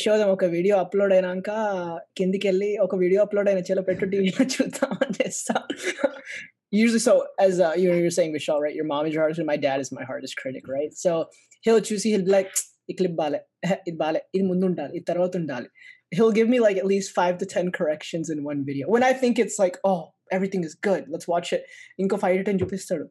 Show them ఒక video upload అయినాక కిందికెళ్ళి ఒక వీడియో అప్లోడ్ అయిన చలో పెట్టు టీవీలో చూద్దామని చేస్తా usually so as uh, you were saying Vishal right your mom is your hardest my dad is my hardest critic right so he'll choose he'll be like ఈ clip బాలే ఇది బాలే ఇది ముందు ఉండాలి ఇది తర్వాత ఉండాలి he'll give me like at least five to ten corrections in one video when I think it's like oh everything is good let's watch it ఇంకో ఫైవ్ టు టెన్ చూపిస్తాడు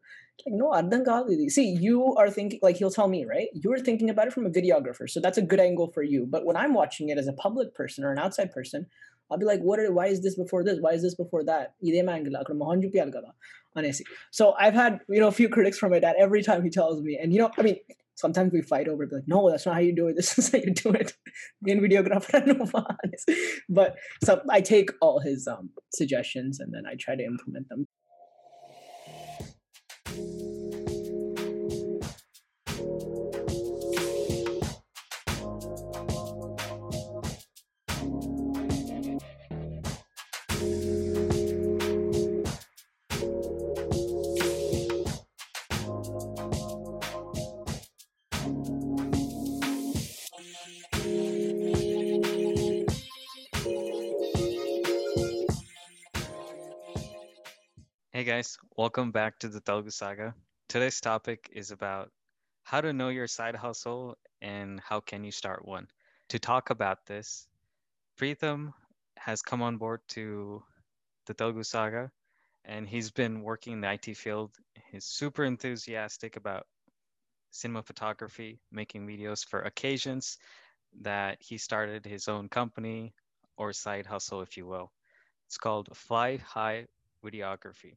like no ardan gali see you are thinking like he'll tell me right? You're thinking about it from a videographer so that's a good angle for you. But when i'm watching it as a public person or an outside person i'll be like what are, why is this before this? Why is this before that? So i've had you know a few critics from my dad every time he tells me and you know i mean sometimes we fight over like no that's not how you do it. This is how you do it. In videographer but so i take all his um, suggestions and then i try to implement them. Hey guys, welcome back to the Telugu Saga. Today's topic is about how to know your side hustle and how can you start one. To talk about this, Preetham has come on board to the Telugu Saga and he's been working in the IT field. He's super enthusiastic about cinema photography, making videos for occasions that he started his own company or side hustle, if you will. It's called Fly High videography.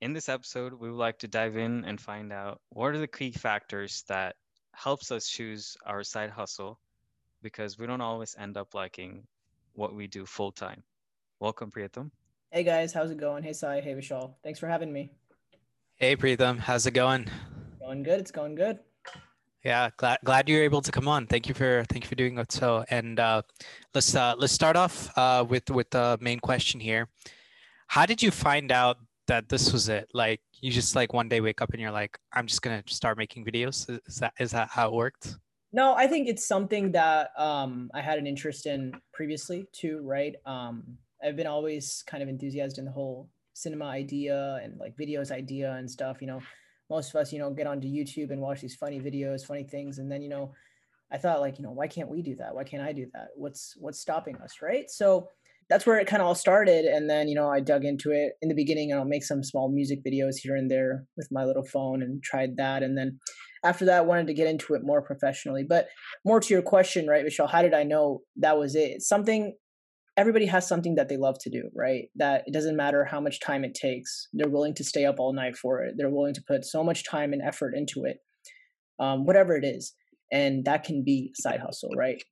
In this episode, we would like to dive in and find out what are the key factors that helps us choose our side hustle because we don't always end up liking what we do full time. Welcome, Priyatam. hey guys how's it going hey Sai hey Vishal thanks for having me Hey Preetham, how's it going? going good it's going good Yeah, glad glad you're able to come on. Thank you for thank you for doing that. So, and uh, let's uh, let's start off uh, with with the main question here. How did you find out that this was it? Like, you just like one day wake up and you're like, I'm just gonna start making videos. Is that is that how it worked? No, I think it's something that um, I had an interest in previously too, right? Um, I've been always kind of enthusiastic in the whole cinema idea and like videos idea and stuff. You know, most of us, you know, get onto YouTube and watch these funny videos, funny things, and then you know, I thought like, you know, why can't we do that? Why can't I do that? What's what's stopping us, right? So that's where it kind of all started, and then you know, I dug into it in the beginning. I'll make some small music videos here and there with my little phone, and tried that, and then after that, I wanted to get into it more professionally. But more to your question, right, Vishal? How did I know that was it? Something everybody has something that they love to do, right? That it doesn't matter how much time it takes. They're willing to stay up all night for it. They're willing to put so much time and effort into it, um, whatever it is. And that can be side hustle, right?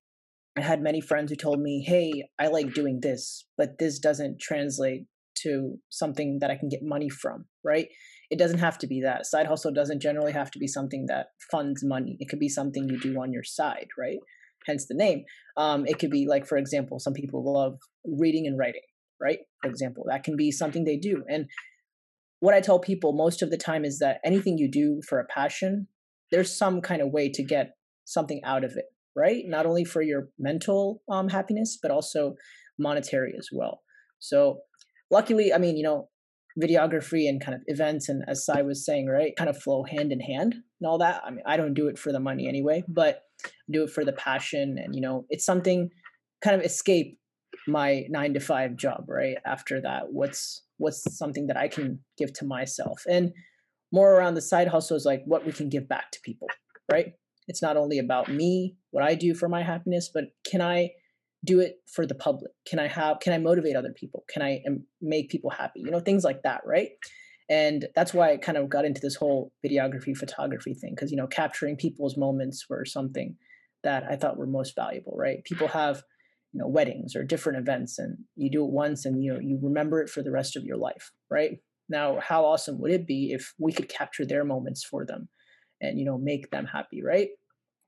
I had many friends who told me, hey, I like doing this, but this doesn't translate to something that I can get money from, right? It doesn't have to be that. Side hustle doesn't generally have to be something that funds money. It could be something you do on your side, right? Hence the name. Um, it could be like, for example, some people love reading and writing, right? For example, that can be something they do. And what I tell people most of the time is that anything you do for a passion, there's some kind of way to get something out of it, right? Not only for your mental um, happiness, but also monetary as well. So, luckily, I mean, you know, videography and kind of events and as Sai was saying, right, kind of flow hand in hand and all that. I mean, I don't do it for the money anyway, but do it for the passion and you know, it's something kind of escape my 9 to 5 job, right? After that, what's what's something that I can give to myself? And more around the side hustle is like what we can give back to people, right? It's not only about me, what I do for my happiness, but can I do it for the public? Can i have can i motivate other people? Can i make people happy? You know things like that right? And that's why i kind of got into this whole videography photography thing because you know capturing people's moments were something that i thought were most valuable right? People have you know weddings or different events and you do it once and you know you remember it for the rest of your life right? Now how awesome would it be if we could capture their moments for them and you know make them happy right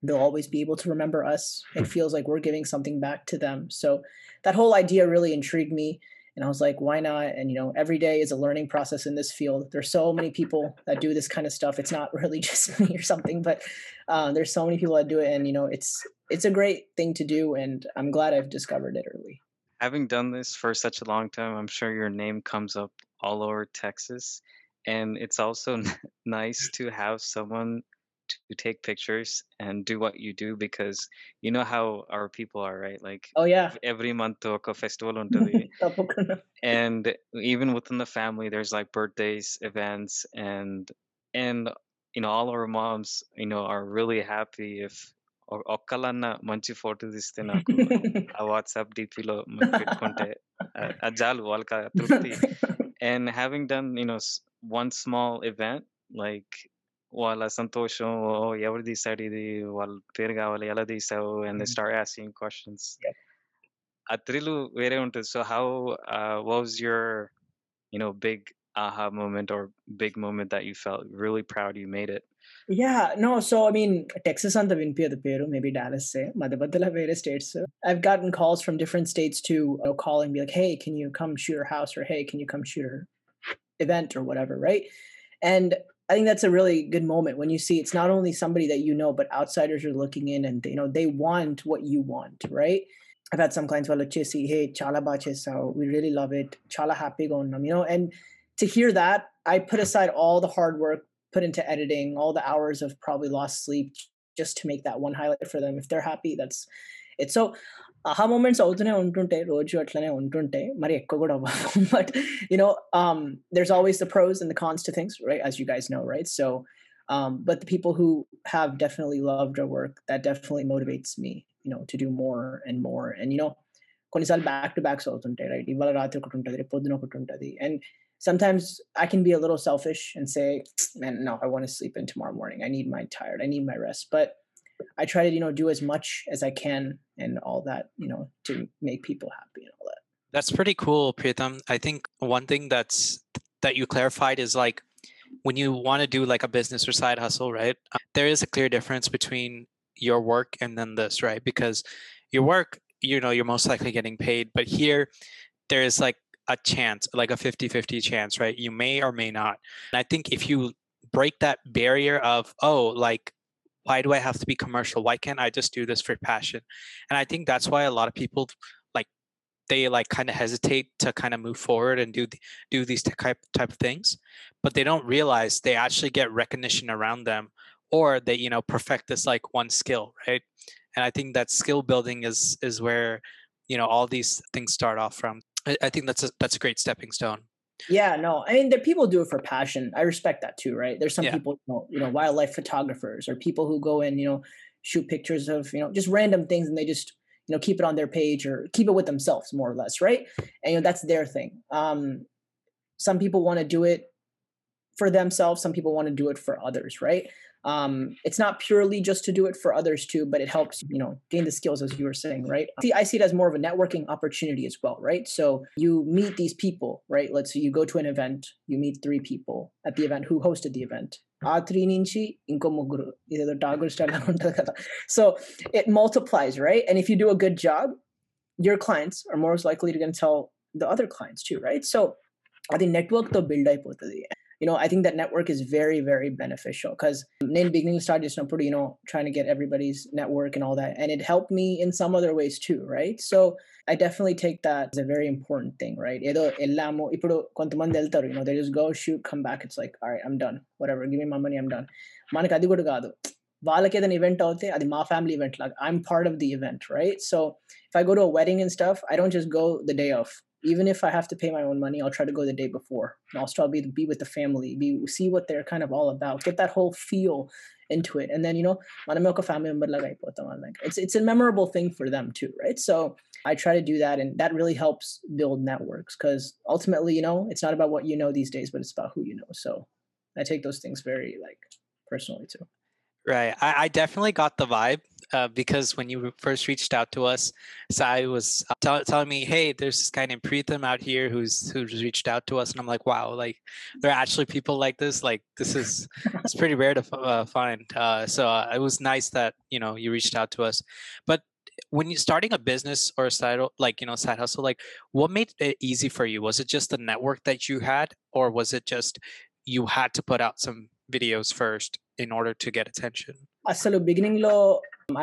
they'll always be able to remember us. It feels like we're giving something back to them. So that whole idea really intrigued me. and I was like, why not? And you know, every day is a learning process in this field. There's so many people that do this kind of stuff. It's not really just me or something, but uh, there's so many people that do it, and you know, it's it's a great thing to do, and I'm glad I've discovered it early. Having done this for such a long time, I'm sure your name comes up all over Texas, and it's also nice to have someone to take pictures and do what you do because you know how our people are right like oh yeah every month a festival ఉంటుంది and even within the family there's like birthdays events and and you know all our moms you know are really happy if ఒక్కలన్న మంచి photo తీస్తే నాకు ఆ WhatsApp డిపిలో పెట్టుకుంటే అది చాలు వాళ్ళకి తృప్తి and having done you know one small event like వాళ్ళ సంతోషం ఎవరు తీసాడు ఇది వాళ్ళ పేరు కావాలి ఎలా తీసావు and they start asking questions ఆ థ్రిల్ వేరే ఉంటుంది so how was your you know big aha moment or big moment that you felt really proud you made it yeah no so i mean texas and the the peru maybe dallas say madhya various states i've gotten calls from different states to you know, call and be like hey can you come shoot your house or hey can you come shoot your event or whatever right and I think that's a really good moment when you see it's not only somebody that you know, but outsiders are looking in and you know they want what you want, right? I've had some clients well say, hey, chala so we really love it. Chala happy going you know, and to hear that, I put aside all the hard work put into editing, all the hours of probably lost sleep just to make that one highlight for them. If they're happy, that's it. So aha moments అవుతూనే ఉంటుంటాయి రోజు అట్లనే ఉంటుంటాయి మరి ఎక్కువ కూడా అవ్వదు but you know um there's always the pros and the cons to things right as you guys know right so um but the people who have definitely loved our work that definitely motivates me you know to do more and more and you know కొన్నిసార్లు back to backs అవుతుంటాయి right ఇవాళ రాత్రి ఒకటి ఉంటుంది రేపు పొద్దున ఒకటి ఉంటుంది and sometimes I can be a little selfish and say, man, no, I want to sleep in tomorrow morning. I need my tired. I need my rest. But I try to, you know, do as much as I can and all that, you know, to make people happy and all that. That's pretty cool, Preetham. I think one thing that's that you clarified is like when you want to do like a business or side hustle, right? Uh, there is a clear difference between your work and then this, right? Because your work, you know, you're most likely getting paid, but here there is like a chance, like a 50-50 chance, right? You may or may not. And I think if you break that barrier of, oh, like why do I have to be commercial? Why can't I just do this for passion? And I think that's why a lot of people like they like kind of hesitate to kind of move forward and do do these type type of things, but they don't realize they actually get recognition around them, or they you know perfect this like one skill, right? And I think that skill building is is where you know all these things start off from. I, I think that's a that's a great stepping stone. Yeah, no, I mean, the people do it for passion. I respect that too, right? There's some yeah. people, you know, you know, wildlife photographers or people who go in, you know, shoot pictures of, you know, just random things and they just, you know, keep it on their page or keep it with themselves more or less, right? And you know, that's their thing. Um, some people want to do it for themselves. Some people want to do it for others, right? Um, it's not purely just to do it for others too, but it helps, you know, gain the skills as you were saying, right? See, I see it as more of a networking opportunity as well, right? So you meet these people, right? Let's say you go to an event, you meet three people at the event who hosted the event. So it multiplies, right? And if you do a good job, your clients are more likely to tell the other clients too, right? So I think network to build you know, I think that network is very, very beneficial because in beginning started just you know, trying to get everybody's network and all that. And it helped me in some other ways too, right? So I definitely take that as a very important thing, right? ఏదో వెళ్ళాము ఇప్పుడు కొంతమంది వెళ్తారు you know they just go shoot come back it's like all right I'm done whatever give me my money I'm done మనకి అది కూడా కాదు వాళ్ళకి ఏదైనా ఈవెంట్ అవుతే అది మా ఫ్యామిలీ ఈవెంట్ లాగా I'm part of the event right so if I go to wedding and stuff I don't just go the day off even if I have to pay my own money, I'll try to go the day before. I'll still be be with the family, be see what they're kind of all about, get that whole feel into it, and then you know, family member like it's it's a memorable thing for them too, right? So I try to do that, and that really helps build networks because ultimately, you know, it's not about what you know these days, but it's about who you know. So I take those things very like personally too. Right. I, I definitely got the vibe uh, because when you first reached out to us, Sai was uh, t- telling me, "Hey, there's this guy named Preetham out here who's who's reached out to us," and I'm like, "Wow, like there are actually people like this. Like this is it's pretty rare to uh, find." Uh, so uh, it was nice that you know you reached out to us. But when you're starting a business or a side like you know side hustle like what made it easy for you was it just the network that you had or was it just you had to put out some videos first in order to get attention అసలు beginning లో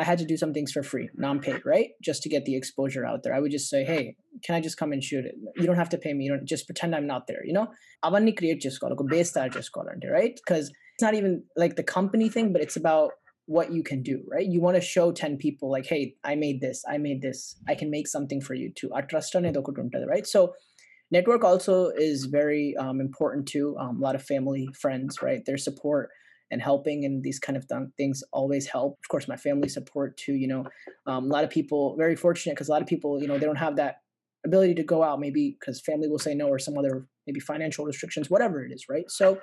I had to do some things for free, non-paid, right? Just to get the exposure out there. I would just say, hey, can I just come and shoot it? You don't have to pay me. You don't just pretend I'm not there, you know? అవన్నీ create చేసుకోవాలి ఒక base తయారు చేసుకోవాలంటే right because it's not even like the company thing but it's about what you can do, right? You want to show 10 people like, hey, I made this, I made this, I can make something for you too. Our trust on right? So network also is very um, important too. Um, a lot of family, friends, right? Their support and helping and these kind of th- things always help. Of course, my family support too. You know, um, a lot of people very fortunate because a lot of people, you know, they don't have that ability to go out maybe because family will say no or some other maybe financial restrictions, whatever it is, right? So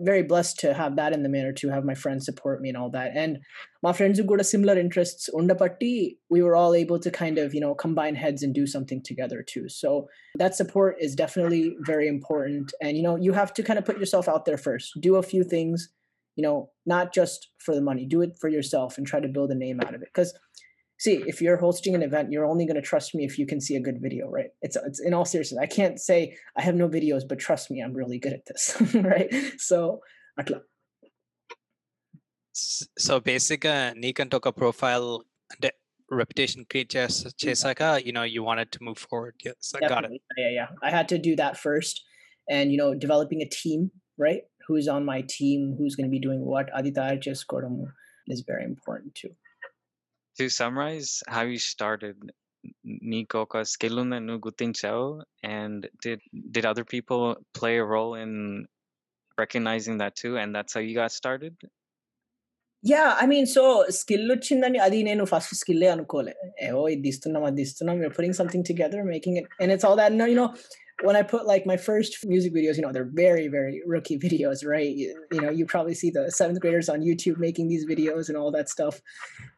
very blessed to have that in the manner to have my friends support me and all that. And my friends who got a similar interests, undapatti, we were all able to kind of, you know, combine heads and do something together too. So that support is definitely very important. And, you know, you have to kind of put yourself out there first, do a few things, you know, not just for the money, do it for yourself and try to build a name out of it. Because see, if you're hosting an event, you're only going to trust me if you can see a good video, right? It's, it's in all seriousness. I can't say I have no videos, but trust me, I'm really good at this, right? So, atla. So basically, uh, Nikon took a profile de- reputation create chesaka, you know, you wanted to move forward. Yes, I Definitely. got it. Yeah, yeah. I had to do that first, and you know, developing a team, right? who's on my team who's going to be doing what adita చేసుకోవడం is very important too to summarize how you started నీకు ఒక skill ఉందని నువ్వు గుర్తించావు and did did other people play a role in recognizing that too and that's how you got started yeah I mean so skill వచ్చిందని అది నేను first స్కిల్లే అనుకోలే ఏవో ఇది ఇస్తున్నాం అది ఇస్తున్నాం we're putting something together making it and it's all that no you know when I put like my first music videos, you know, they're very, very rookie videos, right? You, you know, you probably see the seventh graders on YouTube making these videos and all that stuff.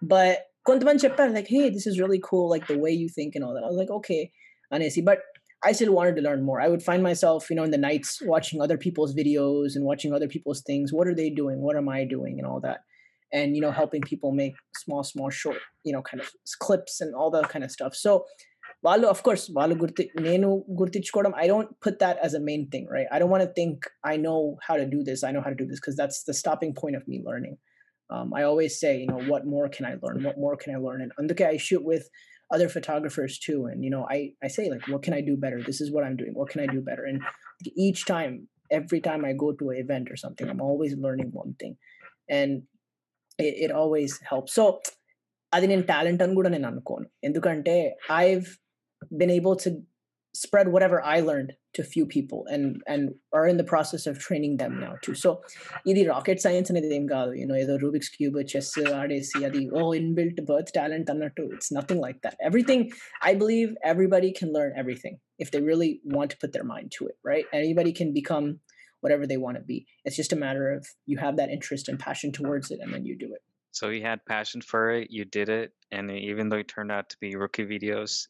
But Kontaman Chappan, like, hey, this is really cool, like the way you think and all that. I was like, okay, Anesi. But I still wanted to learn more. I would find myself, you know, in the nights watching other people's videos and watching other people's things. What are they doing? What am I doing? And all that. And, you know, helping people make small, small, short, you know, kind of clips and all that kind of stuff. So వాళ్ళు of course వాళ్ళు గుర్తి నేను గుర్తించుకోవడం I don't put that as a main thing right I don't want to think I know how to do this I know how to do this because that's the stopping point of me learning um, I always say you know what more can I learn what more can I learn and అందుకే I shoot with other photographers too and you know I I say like what can I do better this is what I'm doing what can I do better and each time every time I go to an event or something I'm always learning one thing and it, it always helps so అది నేను talent అని కూడా నేను అనుకోను ఎందుకంటే I've been able to spread whatever I learned to few people and and are in the process of training them now too. So ఇది rocket science అనేది ఏం కాదు you know ఏదో Rubik's cube chess ఆడేసి అది oh inbuilt birth talent అన్నట్టు it's nothing like that. Everything I believe everybody can learn everything if they really want to put their mind to it, right? Anybody can become whatever they want to be. It's just a matter of you have that interest and passion towards it and then you do it. so you had passion for it you did it and even though it turned out to be rookie videos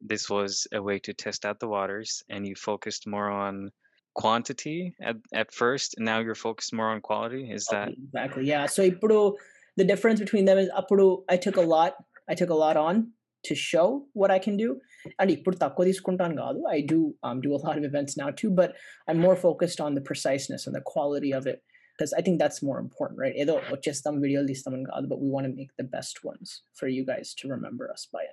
this was a way to test out the waters, and you focused more on quantity at, at first, and now you're focused more on quality. Is that exactly? Yeah. So ipudu, the difference between them is apudu, I took a lot. I took a lot on to show what I can do. And I do um, do a lot of events now too, but I'm more focused on the preciseness and the quality of it because I think that's more important, right? But we want to make the best ones for you guys to remember us by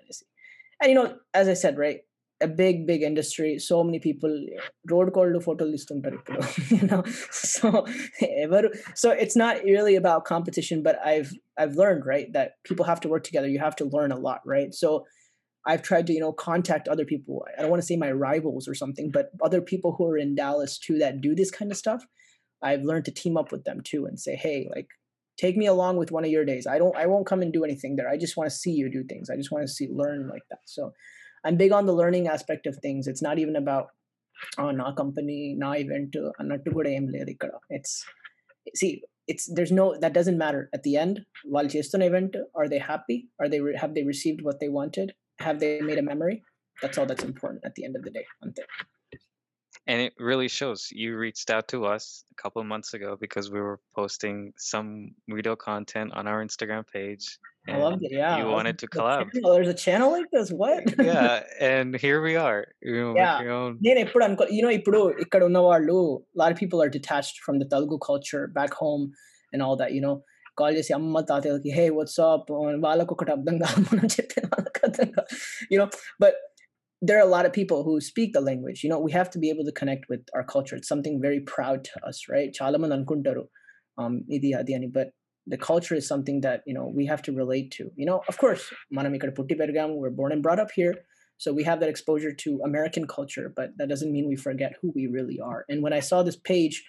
and you know as i said right a big big industry so many people road called to photo you know. So ever so it's not really about competition but i've i've learned right that people have to work together. You have to learn a lot right? So i've tried to you know contact other people. I don't want to say my rivals or something but other people who are in dallas too that do this kind of stuff i've learned to team up with them too and say hey like take me along with one of your days. I don't i won't come and do anything there. I just want to see you do things. I just want to see learn like that. So i'm big on the learning aspect of things. It's not even about oh na company na event annattu kuda em ledhu ikkada. It's see it's there's no that doesn't matter. At the end while chestuna event are they happy? Are they have they received what they wanted? Have they made a memory? That's all that's important at the end of the day and it really shows you reached out to us a couple of months ago because we were posting some video content on our instagram page I loved it. Yeah. You wanted to The collab. channel- There's a channel like this. What? yeah, and here we are. You know, Yeah. with your own. నేను ఎప్పుడు అనుకో you know ఇప్పుడు ఇక్కడ ఉన్న వాళ్ళు lot of people are detached from the Telugu culture back home and all that you know call చేసి అమ్మ తాతయ్యకి హే వాట్స్ అప్ వాళ్ళకు ఒకటి అర్థం కాదు మనం చెప్పిన వాళ్ళకి అర్థం కాదు you know but there are a lot of people who speak the language. You know, we have to be able to connect with our culture. It's something very proud to us, right? Chalaman ankuntaru, um, idi adiani. But the culture is something that you know we have to relate to. You know, of course, manamikar putti bergam. We're born and brought up here, so we have that exposure to American culture. But that doesn't mean we forget who we really are. And when I saw this page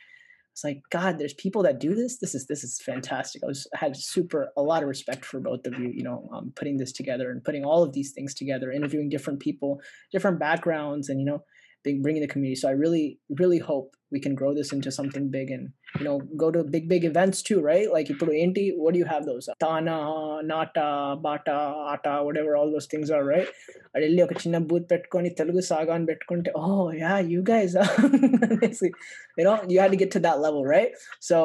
it's like, God, there's people that do this. This is this is fantastic. I was I had super a lot of respect for both of you. You know, um, putting this together and putting all of these things together, interviewing different people, different backgrounds, and you know, bring, bringing the community. So I really really hope we can grow this into something big and you know go to big big events too, right? Like you put Inti, what do you have those? Tana, Nata, Bata, Ata, whatever all those things are, right? అది వెళ్ళి ఒక చిన్న booth పెట్టుకొని తెలుగు సాగా అని పెట్టుకుంటే ఓ yeah you guys you know you had to get to that level right so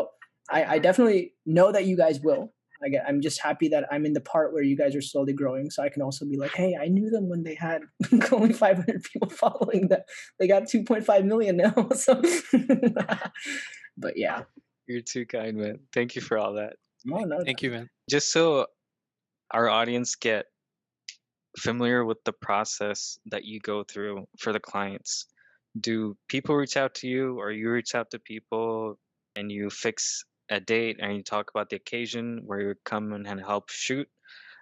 I, I definitely know that you guys will I get, I'm just happy that I'm in the part where you guys are slowly growing so I can also be like hey I knew them when they had only 500 people following them they got 2.5 million now so but yeah You're too kind, man. Thank you for all that. no no Thank you, man. Just so our audience get familiar with the process that you go through for the clients, do people reach out to you or you reach out to people and you fix a date and you talk about the occasion where you come and help shoot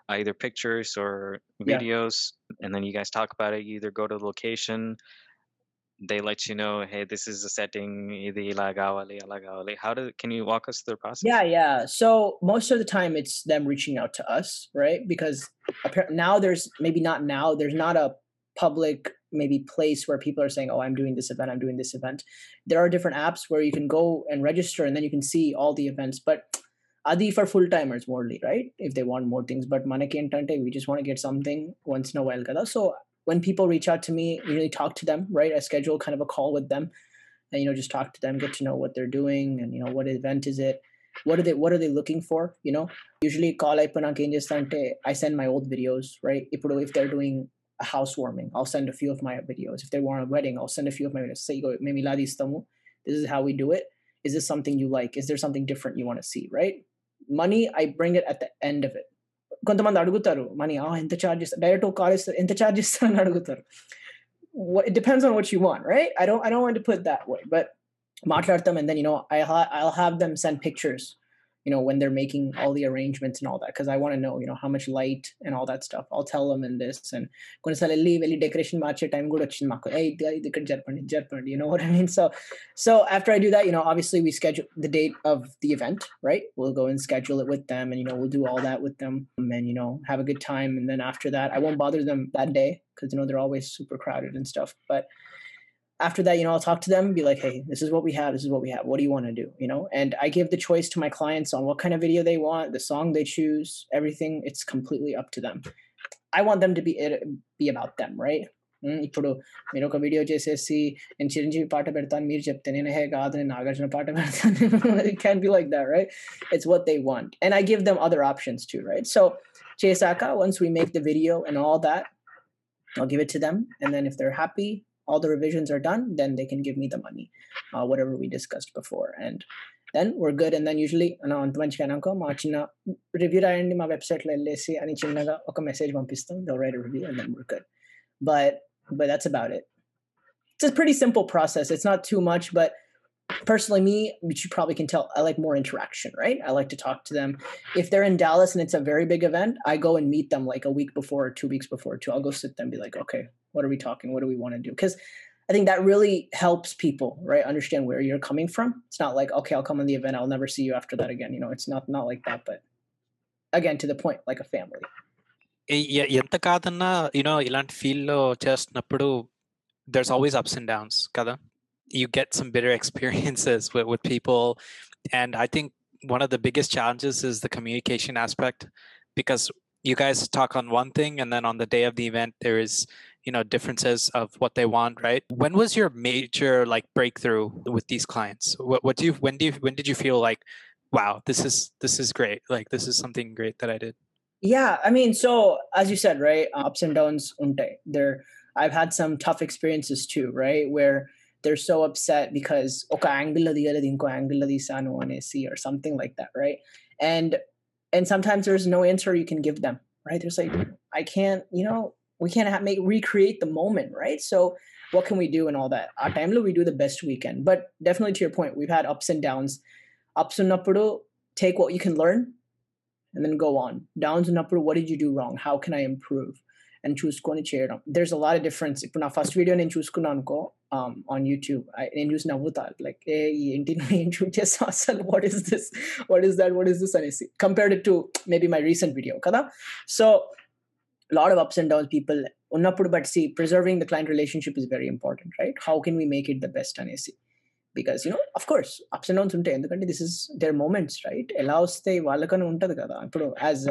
uh, either pictures or videos yeah. and then you guys talk about it you either go to the location they let you know hey this is the setting how do can you walk us through the process? Yeah yeah so most of the time it's them reaching out to us right? Because now there's maybe not now there's not a public maybe place where people are saying, "Oh, I'm doing this event. I'm doing this event." There are different apps where you can go and register, and then you can see all the events. But Adi for full timers, morely, right? If they want more things, but manake and tante, we just want to get something once in a while, kada. So when people reach out to me, really talk to them, right? I schedule kind of a call with them, and you know, just talk to them, get to know what they're doing, and you know, what event is it what are they what are they looking for you know usually call i put on i send my old videos right if they're doing a housewarming i'll send a few of my videos if they want a wedding i'll send a few of my videos say go మేము ఇలా తీస్తాము this is how we do it is this something you like is there something different you want to see right money i bring it at the end of it కొంతమంది అడుగుతారు money ఎంత charge చేస్తారు direct call ఇస్తారు ఎంత charge చేస్తారు అని అడుగుతారు what it depends on what you want right i don't i don't want to put it that way but మాట్లాడతాం and then you know I ha- I'll have them send pictures you know when they're making all the arrangements and all that because i want to know you know how much light and all that stuff. I'll tell them in this and konasalalli veli decoration marche time kuda vachindi maaku hey ikkada jarpandi jarpandi you know what i mean? So so after i do that you know obviously we schedule the date of the event right? We'll go and schedule it with them and you know we'll do all that with them and you know have a good time. And then after that i won't bother them that day because you know they're always super crowded and stuff. But after that, you know, I'll talk to them and be like, hey, this is what we have. This is what we have. What do you want to do? You know, and I give the choice to my clients on what kind of video they want, the song they choose, everything. It's completely up to them. I want them to be it be about them, right? ఉమ్, ఇప్పుడు మీరు ఒక video చేసేసి నేను చిరంజీవి పాట పెడతాను మీరు చెప్తే నేను హే కాదు నేను నాగార్జున పాట పెడతాను it can't be like that right it's what they want and i give them other options too right so చేసాక once we make the video and all that i'll give it to them and then if they're happy all the revisions are done, then they can give me the money, uh, whatever we discussed before. And then we're good. And then usually, నా అంత మంచిగా అయినాక మా చిన్న review రాయండి మా వెబ్సైట్లో వెళ్ళేసి అని చిన్నగా ఒక మెసేజ్ పంపిస్తాం they'll write a review and then we're good. But but that's about it. It's a pretty simple process. It's not too much, but personally me, which you probably can tell, I like more interaction, right? I like to talk to them. If they're in Dallas and it's a very big event, I go and meet them like a week before or two weeks before too. I'll go sit them and be like, okay, what are we talking? What do we want to do? Because I think that really helps people, right? Understand where you're coming from. It's not like, okay, I'll come on the event, I'll never see you after that again. You know, it's not not like that, but again, to the point, like a family. ఎ- ఎ- ఎంత కాదన్నా you know ఇలాంటి ఫీల్డ్లో చేస్తున్నప్పుడు there's always ups and downs kada you get some bitter experiences with, with people. And i think one of the biggest challenges is the communication aspect because you guys talk on one thing and then on the day of the event there is you know differences of what they want right? When was your major like breakthrough with these clients? What, what do you when do you when did you feel like wow this is this is great. Like this is something great that i did? Yeah i mean so as you said right ups and downs there i've had some tough experiences too right where they're so upset because okay angle dinko angle ah, see or something like that right? And and sometimes there's no answer you can give them right? There's like i can't you know we can't have, make recreate the moment right? So what can we do and all that? Ah, Our time we do the best we can. But definitely to your point we've had ups and downs. Ups and upudu take what you can learn and then go on. Downs and upudu what did you do wrong? How can i improve? and చూసుకొని చేయడం there's a lot of difference ఇప్పుడు నా first video నేను చూసుకున్నాను అనుకో on YouTube నేను చూసి నవ్వుతా లైక్ ఏ ఏంటి నువ్వు ఏం షూట్ చేస్తావు అసలు what is this what is that what is this అనేసి compared to maybe my recent video కదా so lot of ups and downs people ఉన్నప్పుడు but see preserving the client relationship is very important right how can we make it the best అనేసి because you know of course ups and downs ఉంటాయి ఎందుకంటే this is their moments right ఎలా వస్తే వాళ్ళకనే ఉంటది కదా ఇప్పుడు as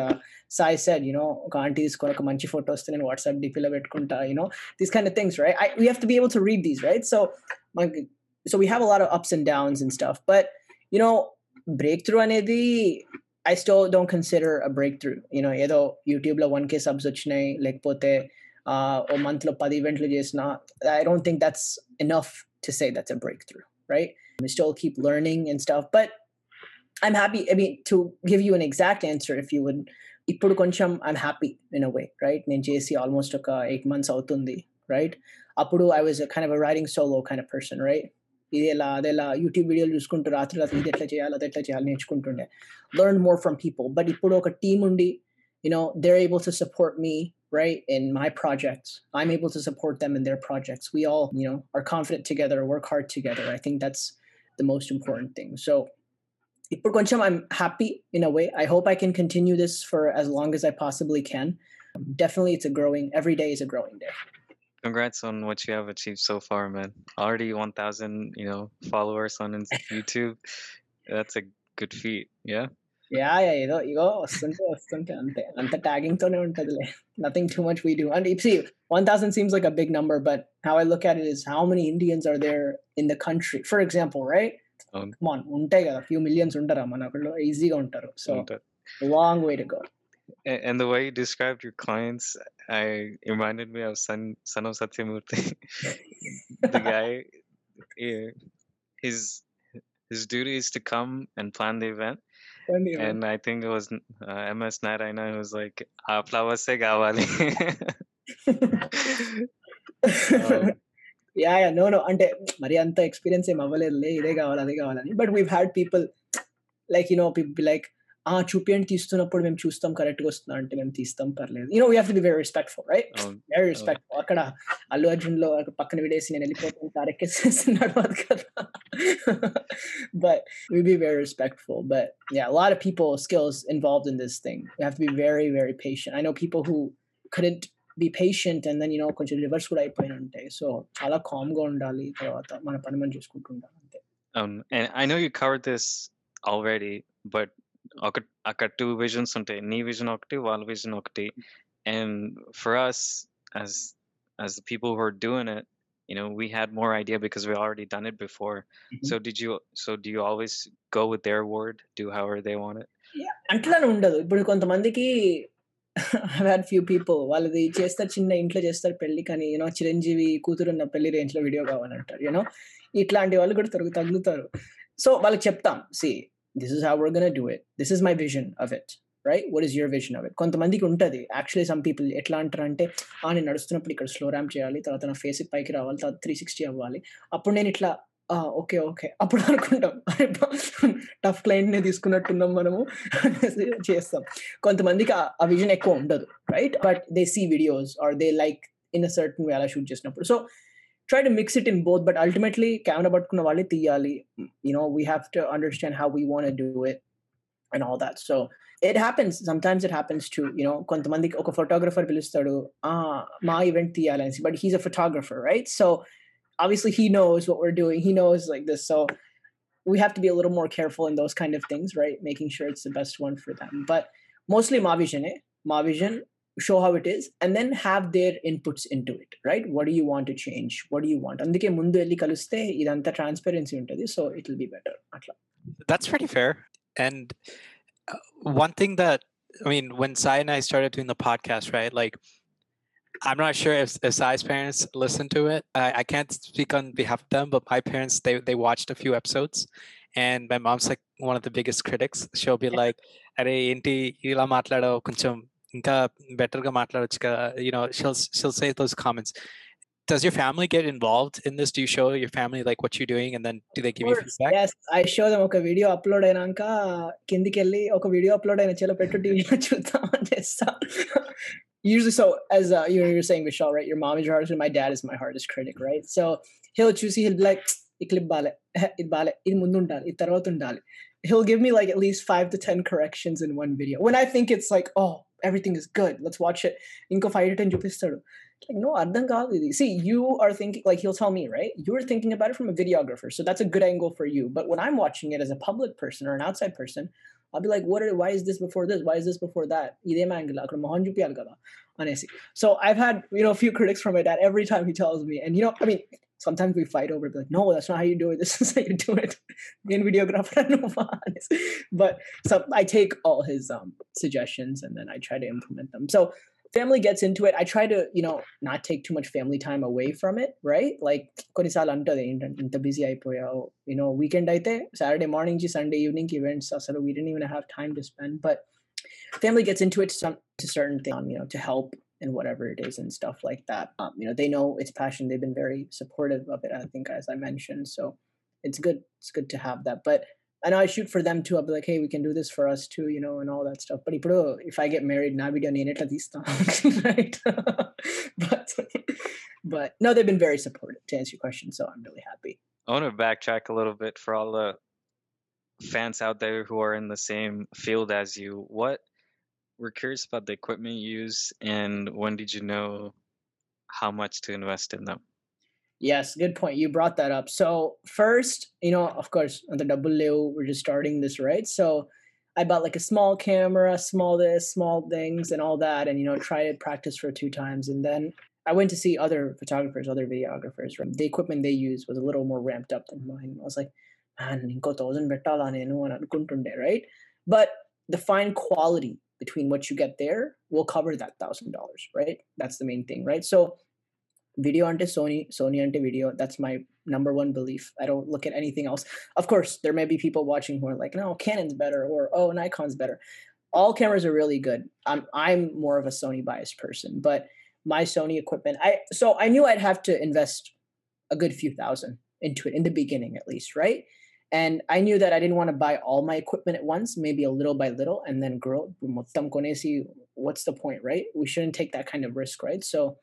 Sai said you know ఒక aunty తీసుకొని ఒక మంచి ఫోటో వస్తే నేను వాట్సాప్ డిపిలో పెట్టుకుంటా you know these kind of things right I we have to be able to read these right so మనకి so we have a lot of ups and downs and stuff but you know break through అనేది I still don't consider a breakthrough. You know, ఏదో యూట్యూబ్లో one కే subs వచ్చినాయి లేకపోతే ఓ మంత్లో పది ఈవెంట్లు చేసిన I don't think that's enough to say that's a breakthrough, right? We still keep learning and stuff, but I'm happy. I mean, to give you an exact answer, if you would, ఇప్పుడు కొంచెం I'm happy in a way right నేను చేసి almost ఒక eight months అవుతుంది right అప్పుడు I was kind of riding solo kind of person right ఇది ఎలా అదెలా యూట్యూబ్ వీడియోలు చూసుకుంటూ రాత్రి రాత్రి ఇది ఎట్లా చేయాలి అది ఎట్లా చేయాలి నేర్చుకుంటుండే learn more from people but ఇప్పుడు ఒక టీమ్ ఉండి you know they're able to support me right? In my projects i'm able to support them in their projects. We all you know are confident together work hard together. I think that's the most important thing. So for Goncham, i'm happy in a way. I hope i can continue this for as long as i possibly can. Definitely it's a growing every day is a growing day. Congrats on what you have achieved so far man. Already 1000 you know followers on youtube. That's a good feat. Yeah. Yeah yeah ఏదో ego వస్తుంటే వస్తుంటే అంతే అంత tagging తోనే ఉంటదిలే nothing too much we do and ఇప్సి one thousand seems like a big number but how I look at it is how many Indians are there in the country for example right అవును. మాన్ ఉంటాయి కదా few millions ఉంటారా మన అక్కడ ఈజీగా ఉంటారు so And, uh, long way to go a- and the way you described your clients, I it reminded me of Son Son of Satyamurti. the guy, eh, his his duty is to come and plan the event. and I think it was uh, MS Narayana who was like, flower se gawali. um, yeah, yeah, no, no, and Marianta experience, but we've had people like, you know, people like, ఆ చూపియండి తీస్తున్నప్పుడు మేము చూస్తాం కరెక్ట్గా వస్తుందా అంటే మేము తీస్తాం పర్లేదు you know we have to be very respectful right um, very respectful అక్కడ అల్లు అర్జున్ లో ఒక పక్కన విడేసి నేను వెళ్ళిపోతాను కారెక్కేసేస్తున్నాడు అది కదా but we be very respectful but yeah a lot of people skills involved in this thing you have to be very very patient i know people who couldn't be patient and then you know కొంచెం reverse కూడా అయిపోయిన ఉంటాయి so చాలా com గా ఉండాలి తర్వాత మన పని మనం చూసుకుంటూ ఉండాలి అంతే um, and I know you covered this already, but ఒక అక్కడ two visions ఉంటాయి నీ vision ఒకటి వాళ్ళ vision ఒకటి and for us as as the people who are doing it you know we had more idea because we already done it before so did you so do you always go with their word do however they want it అట్లానే ఉండదు ఇప్పుడు కొంతమందికి had few people వాళ్ళది చేస్తారు చిన్న ఇంట్లో చేస్తారు పెళ్ళి కానీ యూనో చిరంజీవి కూతురు ఉన్న పెళ్ళి రేంజ్లో వీడియో కావాలంటారు యూనో ఇట్లాంటి వాళ్ళు కూడా తరుగు తగులుతారు సో వాళ్ళకి చెప్తాం see this is how we're gonna do it this is my vision of it right what is your vision of it కొంతమందికి ఉంటుంది. యాక్చువల్లీ సమ్ పీపుల్ ఎట్లా అంటారంటే ఆ నేను నడుస్తున్నప్పుడు ఇక్కడ స్లో ర్యామ్ చేయాలి తర్వాత నా ఫేస్ పైకి రావాలి తర్వాత త్రీ సిక్స్టీ అవ్వాలి. అప్పుడు నేను ఇట్లా ఓకే ఓకే. అప్పుడు అనుకుంటాం టఫ్ క్లయింట్ నే తీసుకున్నట్టున్నాం మనము. చేస్తాం. కొంతమందికి ఆ- ఆ విజన్ ఎక్కువ ఉండదు right but they see videos are they like in a certain way అలా షూట్ చేసినప్పుడు. So try to mix it in both but ultimately camera పట్టుకున్న వాళ్ళే తీయాలి you know we have to understand how we want do it and all that so it happens some times it happens to you know కొంతమందికి ఒక photographer పిలుస్తాడు "ఆ, మా event తీయాలనేసి but he's a photographer right so obviously he knows what we're doing he knows like this so we have to be a little more careful in those kind of things right making sure it's the best one for them but mostly my vision eh? my vision show how it is and then have their inputs into it right what do you want to change what do you want అందుకే ముందు వెళ్ళి కలిస్తే ఇదంతా transparency ఉంటుంది so it will be better అట్లా That's pretty fair. And uh, one thing that I mean, when Sai and I started doing the podcast, right? Like, I'm not sure if, if Sai's parents listen to it. I, I can't speak on behalf of them, but my parents they they watched a few episodes, and my mom's like one of the biggest critics. She'll be like, "Are ఏంటి ఇలా మాట్లాడావు కొంచెం ఇంకా better గా మాట్లాడొచ్చు కదా." You know, she'll she'll say those comments. Does your family get involved in this? Do you show your family like what you're doing, and then do they give you feedback? Yes I show them ఒక video upload అయినాక కిందికి వెళ్ళి ఒక video upload అయిన చెలో పెట్టు టీవీలో చూద్దాం అని చేస్తా usually so as uh, you know you're saying Vishal right your mom is your hardest my dad is my hardest critic right so he'll choose he'll be like ఈ క్లిప్ బాలే ఇది బాలే ఇది ముందు ఉండాలి ఇది తర్వాత ఉండాలి he'll give me like at least five to ten corrections in one video when I think it's like oh everything is good let's watch it ఇంకో ఫైవ్ టు టెన్ చూపిస్తాడు like no అర్థం కాదు ఇది see you are thinking like he'll tell me right you're thinking about it from a videographer so that's a good angle for you but when I'm watching it as a public person or an outside person I'll be like, what are, why is this before this? Why is this before that? ఇదేం angle అక్కడ మొహం చూపియాలి కదా అనేసి so I've had you know a few critics from my dad every time he tells me and you know I mean sometimes we fight over it be like no that's not how you do it this is how you do it in videographer but so I take all his um, suggestions and then I try to implement them so family gets into it i try to you know not take too much family time away from it right like కొన్నిసార్లు అంటది ఏంటంటే ఇంత busy అయిపోయావు you know weekend అయితే saturday morning కి sunday evening కి events అసలు we didn't even have time to spend but family gets into it to some to certain things you know to help and whatever it is and stuff like that. Um, you know, they know it's passion. They've been very supportive of it. I think, as I mentioned, so it's good. It's good to have that. But I know I shoot for them too. I'll be like, hey, we can do this for us too, you know, and all that stuff. But if I get married, na video ni at least, right? but but no, they've been very supportive to answer your question, so I'm really happy. I want to backtrack a little bit for all the fans out there who are in the same field as you. What we're curious about the equipment you use and when did you know how much to invest in them? Yes, good point. You brought that up. So first, you know, of course, on the W, we're just starting this, right? So I bought like a small camera, small this, small things, and all that, and you know, tried it, practice for two times, and then I went to see other photographers, other videographers. The equipment they use was a little more ramped up than mine. I was like, man, thousand right? But the fine quality between what you get there will cover that thousand dollars, right? That's the main thing, right? So video ante Sony, Sony ante video. That's my number one belief. I don't look at anything else. Of course, there may be people watching who are like, no, Canon's better or oh, Nikon's better. All cameras are really good. I'm I'm more of a Sony biased person, but my Sony equipment, I so I knew I'd have to invest a good few thousand into it in the beginning at least, right? And I knew that I didn't want to buy all my equipment at once, maybe a little by little, and then grow. What's the point, right? We shouldn't take that kind of risk, right? So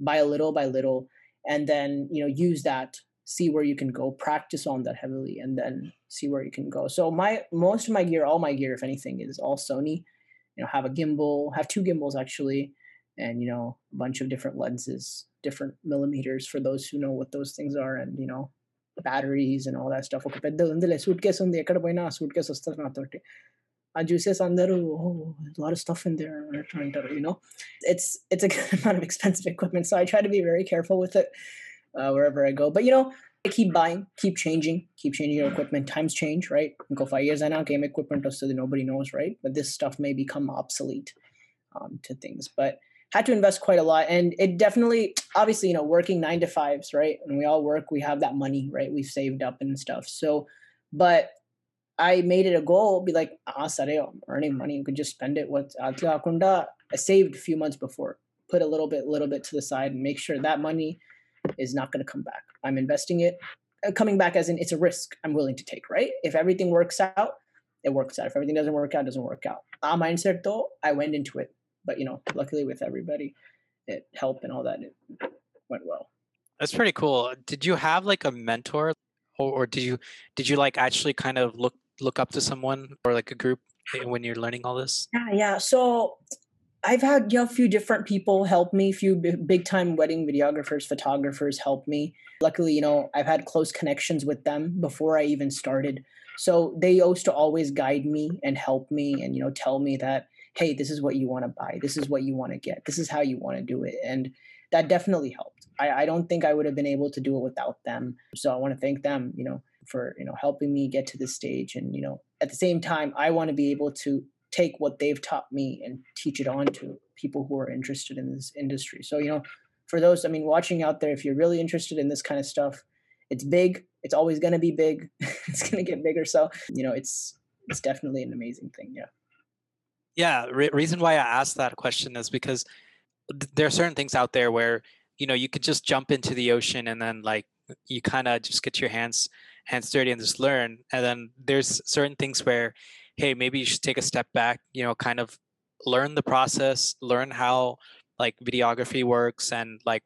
buy a little by little and then you know use that see where you can go practice on that heavily and then see where you can go so my most of my gear all my gear if anything is all sony you know have a gimbal have two gimbals actually and you know a bunch of different lenses different millimeters for those who know what those things are and you know batteries and all that stuff ఒక పెద్ద ఉందిలే suit case ఉంది ఎక్కడ పోయినా suit case వస్తుంది నాతోటి ఆ juices అందరూ lot of stuff in there అంటారు you know it's it's a good amount of expensive equipment so i try to be very careful with it uh, wherever i go but you know I keep buying keep changing keep changing your equipment times change right go five years and now game equipment so that nobody knows right but this stuff may become obsolete um, to things but had to invest quite a lot and it definitely obviously you know working nine to fives right and we all work we have that money right we've saved up and stuff so but I made it a goal, be like, ah, sorry, I'm earning money. You could just spend it. What I saved a few months before, put a little bit, little bit to the side, and make sure that money is not going to come back. I'm investing it, uh, coming back as in it's a risk I'm willing to take. Right? If everything works out, it works out. If everything doesn't work out, doesn't work out. Our mindset though, I went into it, but you know, luckily with everybody, it helped and all that. It went well. That's pretty cool. Did you have like a mentor or, or did you did you like actually kind of look look up to someone or like a group when you're learning all this? Yeah, yeah. So I've had yeah, a few different people help me, a few big time wedding videographers, photographers help me. Luckily, you know, I've had close connections with them before I even started. So they used to always guide me and help me and, you know, tell me that, hey, this is what you want to buy. This is what you want to get. This is how you want to do it. And that definitely helped. I, I don't think I would have been able to do it without them. So I want to thank them, you know, for, you know, helping me get to this stage. And, you know, at the same time, I want to be able to take what they've taught me and teach it on to people who are interested in this industry. So, you know, for those, I mean, watching out there, if you're really interested in this kind of stuff, it's big. It's always going to be big. it's going to get bigger. So, you know, it's it's definitely an amazing thing. Yeah. Yeah. Re- reason why I asked that question is because th- there are certain things out there where you know you could just jump into the ocean and then like you kind of just get your hands hands dirty and just learn. And then there's certain things where, hey, maybe you should take a step back. You know, kind of learn the process, learn how like videography works and like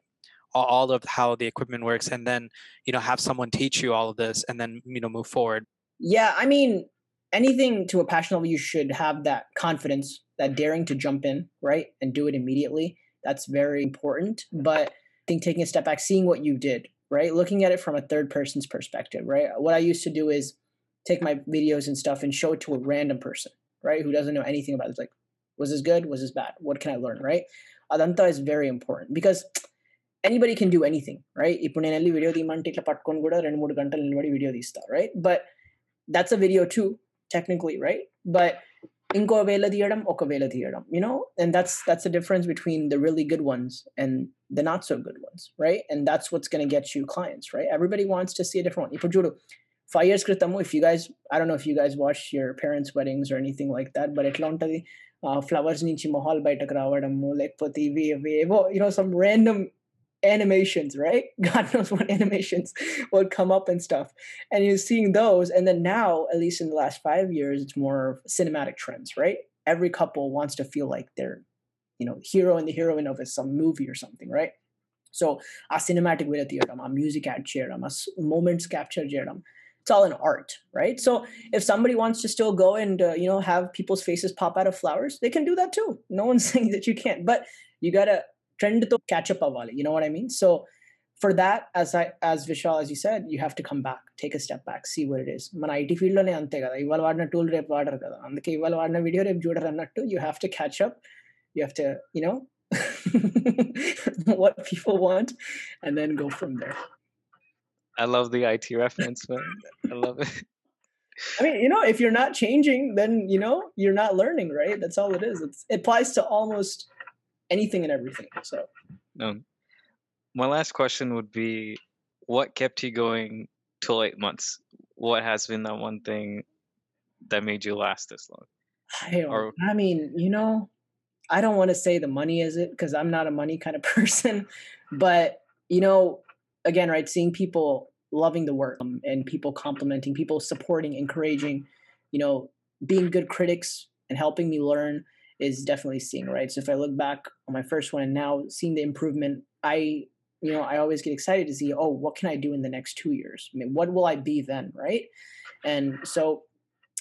all of how the equipment works and then you know have someone teach you all of this and then you know move forward yeah i mean anything to a passion level you should have that confidence that daring to jump in right and do it immediately that's very important but i think taking a step back seeing what you did right looking at it from a third person's perspective right what i used to do is take my videos and stuff and show it to a random person right who doesn't know anything about it it's like was this good was this bad what can i learn right adanta is very important because anybody can do anything right ఇప్పుడు నేను వెళ్ళి video తీయమంటే ఇట్లా పట్టుకొని కూడా రెండు మూడు గంటలు నిలబడి వీడియో తీస్తా right but that's a video two technically, right? But inko vela theorem oka vela theorem you know? And that's that's the difference between the really good ones and the not so good ones, right? And that's what's gonna get you clients, right? Everybody wants to see a different one. Ipajuru, five years kritamu, if you guys I don't know if you guys watch your parents' weddings or anything like that, but Atlanta uh, flowers nichi mahal by takravadamu, like pati, you know, some random animations, right? God knows what animations would come up and stuff. And you're seeing those. And then now, at least in the last five years, it's more cinematic trends, right? Every couple wants to feel like they're, you know, hero and the heroine of some movie or something, right? So a cinematic video theorem, a music capturedam, a moments capturedam. It's all an art, right? So if somebody wants to still go and uh, you know have people's faces pop out of flowers, they can do that too. No one's saying that you can't, but you gotta trend to catch up avali. You know what I mean? So for that, as I as Vishal, as you said, you have to come back, take a step back, see what it is. మన IT field లోనే అంతే కదా ఇవాళ వాడిన tool రేపు వాడరు కదా అందుకే ఇవాళ వాడిన వీడియో రేపు చూడరు అన్నట్టు you have to catch up you have to you know what people want and then go from there. I love the IT reference, man. I love it. I mean, you know, if you're not changing, then you know you're not learning, right? That's all it is. It's, it applies to almost anything and everything. So, um, my last question would be, what kept you going till eight months? What has been that one thing that made you last this long? I, or, I mean, you know, I don't want to say the money is it because I'm not a money kind of person, but you know, again, right, seeing people loving the work um, and people complimenting, people supporting, encouraging, you know, being good critics and helping me learn is definitely seeing right. So if I look back on my first one and now seeing the improvement, I you know I always get excited to see oh what can I do in the next two years? I mean what will I be then, right? And so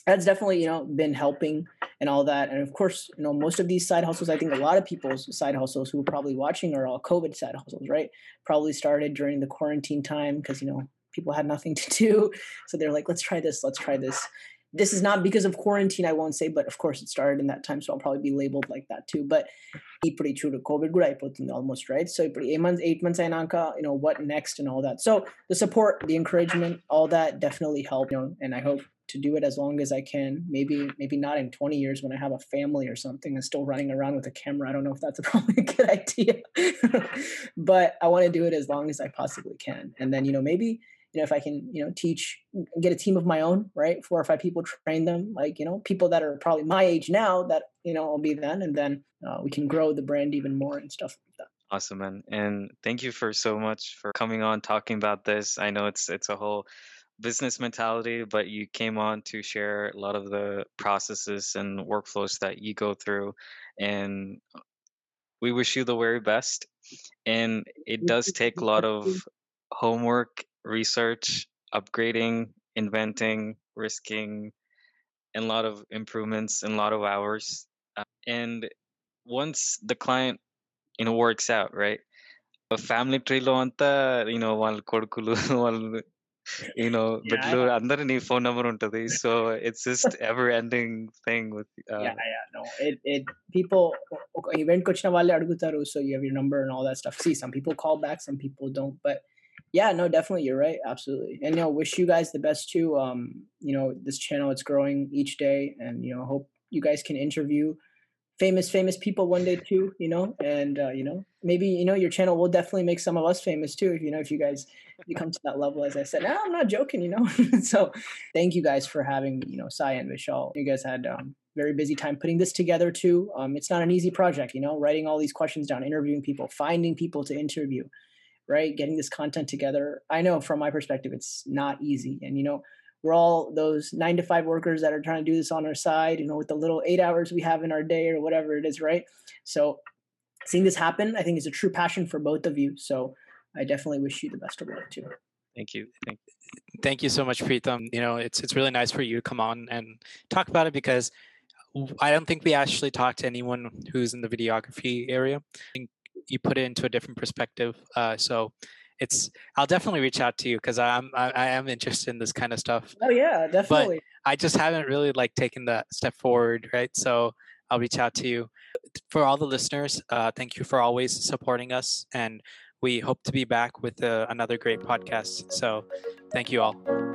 that's definitely you know been helping and all that and of course you know most of these side hustles i think a lot of people's side hustles who are probably watching are all covid side hustles right probably started during the quarantine time because you know people had nothing to do so they're like let's try this let's try this this is not because of quarantine, I won't say, but of course it started in that time, so I'll probably be labeled like that too. But pretty true to COVID good almost right. So eight months, eight months ainaka, you know, what next and all that. So the support, the encouragement, all that definitely helped. You know, and I hope to do it as long as I can. Maybe, maybe not in 20 years when I have a family or something and still running around with a camera. I don't know if that's probably a good idea. but I want to do it as long as I possibly can. And then, you know, maybe you know if i can you know teach get a team of my own right? Four or five people train them like you know people that are probably my age now that you know i'll be then and then uh, we can grow the brand even more and stuff like that. Awesome man. And thank you for so much for coming on talking about this. I know it's it's a whole business mentality but you came on to share a lot of the processes and workflows that you go through and we wish you the very best. And it does take a lot of homework research, upgrading, inventing, risking, and a lot of improvements and a lot of hours. Uh, and once the client, you know, works out, right? A family tree lo anta, you know, వాళ్ళ కొడుకులు వాళ్ళు you know బిడ్డలు అందరు నీ phone number ఉంటుంది so it's just ever ending thing with uh, yeah yeah no it it people event వచ్చిన వాళ్ళే అడుగుతారు so you have your number and all that stuff see some people call back some people don't but yeah no definitely you're right absolutely and you know wish you guys the best too um you know this channel it's growing each day and you know hope you guys can interview famous famous people one day too you know and uh, you know maybe you know your channel will definitely make some of us famous too if you know if you guys become to that level as i said now i'm not joking you know so thank you guys for having you know sai and vishal you guys had um, very busy time putting this together too um, it's not an easy project you know writing all these questions down interviewing people finding people to interview right getting this content together i know from my perspective it's not easy and you know we're all those nine to five workers that are trying to do this on our side, you know, with the little eight hours we have in our day or whatever it is, right? So seeing this happen, I think is a true passion for both of you. So I definitely wish you the best of luck too. Thank you. Thank. Thank you so much, Preetham. You know, it's it's really nice for you to come on and talk about it because I don't think we actually talked to anyone who's in the videography area. You put it into a different perspective. Uh, so it's I'll definitely reach out to you because I'm I, I, am interested in this kind of stuff. Oh yeah, definitely. But I just haven't really like taken that step forward, right? So I'll reach out to you. For all the listeners, uh, thank you for always supporting us, and we hope to be back with uh, another great podcast. So, thank you all.